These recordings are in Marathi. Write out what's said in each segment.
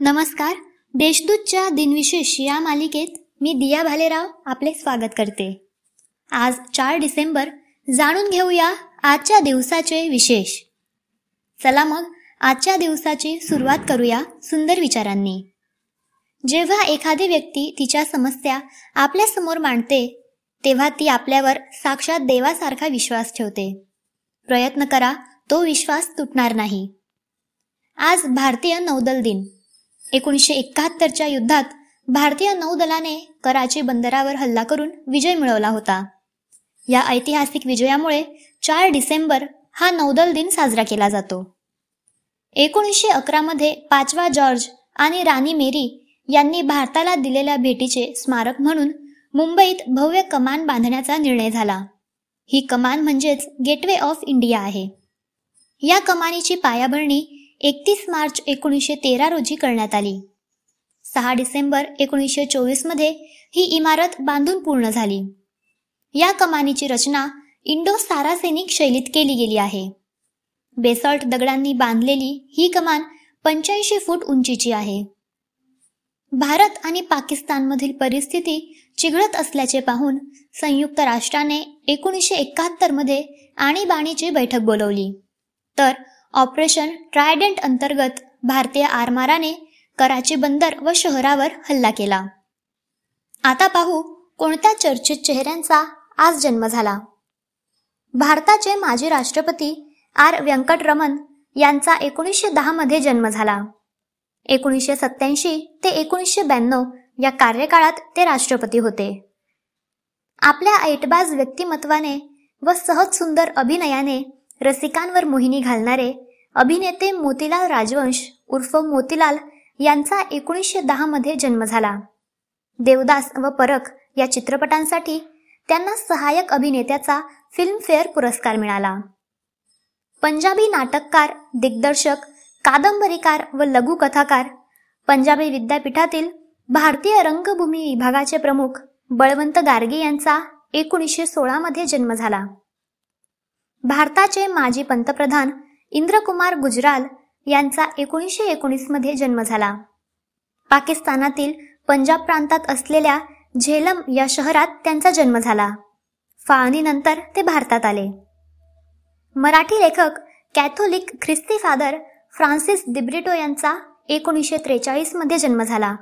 नमस्कार. देशदूतच्या दिनविशेष या मालिकेत मी दिया भालेराव आपले स्वागत करते. आज चार डिसेंबर जाणून घेऊया आजच्या दिवसाचे विशेष. चला मग आजच्या दिवसाची सुरुवात करूया सुंदर विचारांनी. जेव्हा एखादी व्यक्ती तिच्या समस्या आपल्यासमोर मांडते तेव्हा ती आपल्यावर साक्षात देवासारखा विश्वास ठेवते. प्रयत्न करा तो विश्वास तुटणार नाही. आज भारतीय नौदल दिन. एकोणीसशे एकाहत्तरच्या युद्धात भारतीय नौदलाने कराची बंदरावर हल्ला करून विजय मिळवला होता. या ऐतिहासिक विजयामुळे चार डिसेंबर हा नौदल दिन साजरा केला जातो. एकोणीसशे अकरामध्ये पाचवा जॉर्ज आणि राणी मेरी यांनी भारताला दिलेल्या भेटीचे स्मारक म्हणून मुंबईत भव्य कमान बांधण्याचा निर्णय झाला. ही कमान म्हणजेच गेटवे ऑफ इंडिया आहे. या कमानीची पायाभरणी एकतीस मार्च एकोणीसशे तेरा रोजी करण्यात आली. सहा डिसेंबर एकोणीसशे चोवीसमध्ये ही इमारत बांधून पूर्ण झाली. या कमानीची रचना इंडो सारासेनिक शैलीत केली गेली आहे. बेसॉल्ट दगडांनी बांधलेली ही कमान पंच्याऐंशी फूट उंचीची आहे. भारत आणि पाकिस्तानमधील परिस्थिती चिघळत असल्याचे पाहून संयुक्त राष्ट्राने एकोणीसशे एकाहत्तरमध्ये आणीबाणीची बैठक बोलवली. तर ऑपरेशन ट्रायडेंट अंतर्गत भारतीय आरमाराने कराची बंदर व शहरावर हल्ला केला. आता पाहू कोणत्या चर्चित चेहऱ्यांचा आज जन्म झाला. भारताचे माजी राष्ट्रपती आर. व्यंकटरमन यांचा एकोणीसशे मध्ये जन्म झाला. एकोणीसशे सत्याऐंशी ते एकोणीसशे ब्याण्णव या कार्यकाळात ते राष्ट्रपती होते. आपल्या ऐटबाज व्यक्तिमत्वाने व सहज सुंदर अभिनयाने रसिकांवर मोहिनी घालणारे अभिनेते मोतीलाल राजवंश उर्फ मोतीलाल यांचा एकोणीसशे दहामध्ये जन्म झाला. देवदास व परख या चित्रपटांसाठी त्यांना सहाय्यक अभिनेत्याचा फिल्मफेअर पुरस्कार मिळाला. पंजाबी नाटककार दिग्दर्शक कादंबरीकार व लघुकथाकार पंजाबी विद्यापीठातील भारतीय रंगभूमी विभागाचे प्रमुख बळवंत गार्गे यांचा एकोणीसशे सोळामध्ये जन्म झाला. भारताचे माजी पंतप्रधान इंद्रकुमार गुजराल यांचा एकोणीसशे एकोणीसमध्ये जन्म झाला. पाकिस्तानातील पंजाब प्रांतात असलेल्या झेलम या शहरात त्यांचा जन्म झाला. फाळणीनंतर ते भारतात आले. मराठी लेखक कॅथोलिक ख्रिस्ती फादर फ्रान्सिस दिब्रिटो यांचा एकोणीसशे त्रेचाळीसमध्ये जन्म झाला.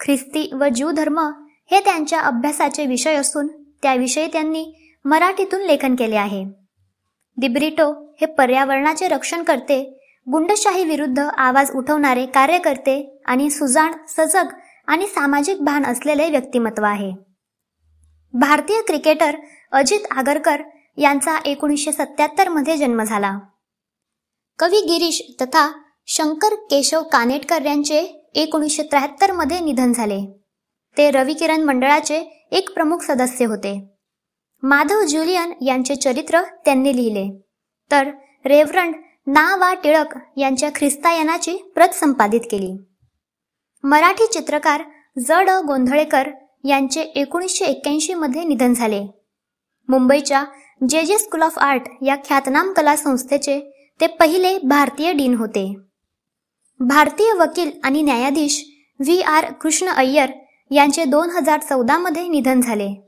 ख्रिस्ती व ज्यू धर्म हे त्यांच्या अभ्यासाचे विषय असून त्याविषयी त्यांनी मराठीतून लेखन केले आहे. दिब्रिटो हे पर्यावरणाचे रक्षण करते. गुंडशाही विरुद्ध आवाज उठवणारे कार्यकर्ते आणि सुजाण सजग आणि सामाजिक भान असलेले व्यक्तिमत्व आहे. भारतीय क्रिकेटर अजित आगरकर यांचा एकोणीसशे सत्याहत्तरमध्ये जन्म झाला. कवी गिरीश तथा शंकर केशव कानेटकर यांचे एकोणीसशे त्र्याहत्तरमध्ये निधन झाले. ते रविकिरण मंडळाचे एक प्रमुख सदस्य होते. माधव ज्युलियन यांचे चरित्र त्यांनी लिहिले. तर रेव्हरंड ना वा टिळक यांच्या ख्रिस्तायनाची प्रत संपादित केली. मराठी चित्रकार जड गोंधळेकर यांचे एकोणीसशे एक्क्याऐंशी मध्ये निधन झाले. मुंबईच्या जे जे स्कूल ऑफ आर्ट या ख्यातनाम कला संस्थेचे ते पहिले भारतीय डीन होते. भारतीय वकील आणि न्यायाधीश व्ही आर कृष्ण अय्यर यांचे दोन हजार चौदामध्ये निधन झाले.